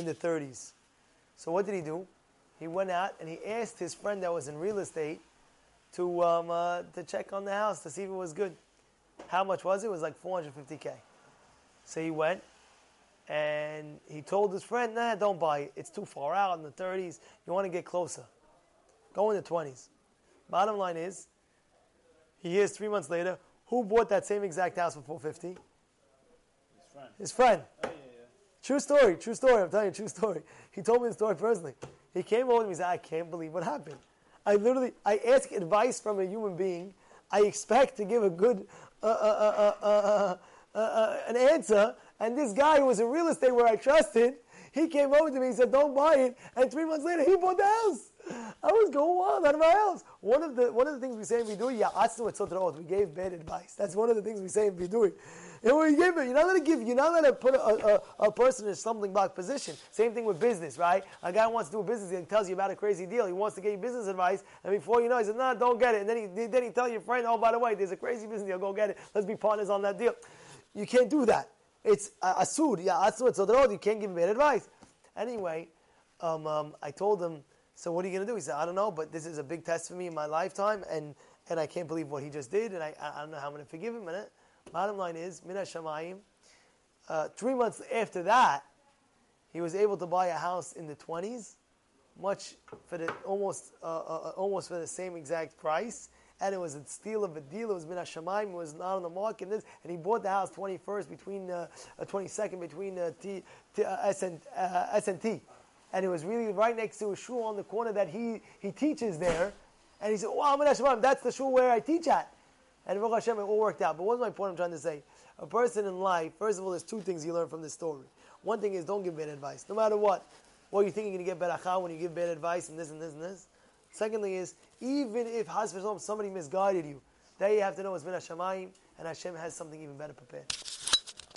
in the 30s. So what did he do? He went out and he asked his friend that was in real estate to um, uh, to check on the house to see if it was good. How much was it? It was like 450k. So he went and he told his friend, "Nah, don't buy it. It's too far out in the 30s. You want to get closer. Go in the 20s." Bottom line is, he hears three months later, who bought that same exact house for 450? His friend. His friend. Oh. True story, true story. I'm telling you, true story. He told me the story personally. He came over to me and said, I can't believe what happened. I literally, I ask advice from a human being. I expect to give a good, uh, uh, uh, uh, an answer. And this guy who was in real estate where I trusted, he came over to me and said, don't buy it. And three months later, he bought the house. I was going wild out of my house. One of the, one of the things we say we do, yeah, we gave bad advice. That's one of the things we say we do. And we give it, you're not going to give, you're not going to put a, a, a, person in a stumbling block position. Same thing with business, right? A guy wants to do a business, and tells you about a crazy deal. He wants to get you business advice, and before you know, he says, no, don't get it. And then he, then he tells your friend, oh, by the way, there's a crazy business deal, go get it. Let's be partners on that deal. You can't do that. It's uh, assur, yeah, assur, so you can't give bad advice. Anyway, um, um, I told him, so what are you going to do? He said, I don't know, but this is a big test for me in my lifetime, and, and I can't believe what he just did, and I, I don't know how I'm going to forgive him. And it. Bottom line is, Min HaShamayim, uh, three months after that, he was able to buy a house in the 20s, much for the, almost, uh, uh, uh, almost for the same exact price. And it was a steal of a deal. It was Min HaShamayim. It was not on the market. And, this, and he bought the house 21st between, uh, 22nd uh, between uh, T, T, S, and, S and T and it was really right next to a shul on the corner that he, he teaches there. And he said, Wow, that's the shul where I teach at. And Baruch Hashem, it all worked out. But what's my point I'm trying to say? A person in life, first of all, there's two things you learn from this story. One thing is don't give bad advice. No matter what. What you think you're going to get beracha when you give bad advice and this and this and this. Secondly is, even if Has somebody misguided you, there you have to know it's been Hashemayim and Hashem has something even better prepared.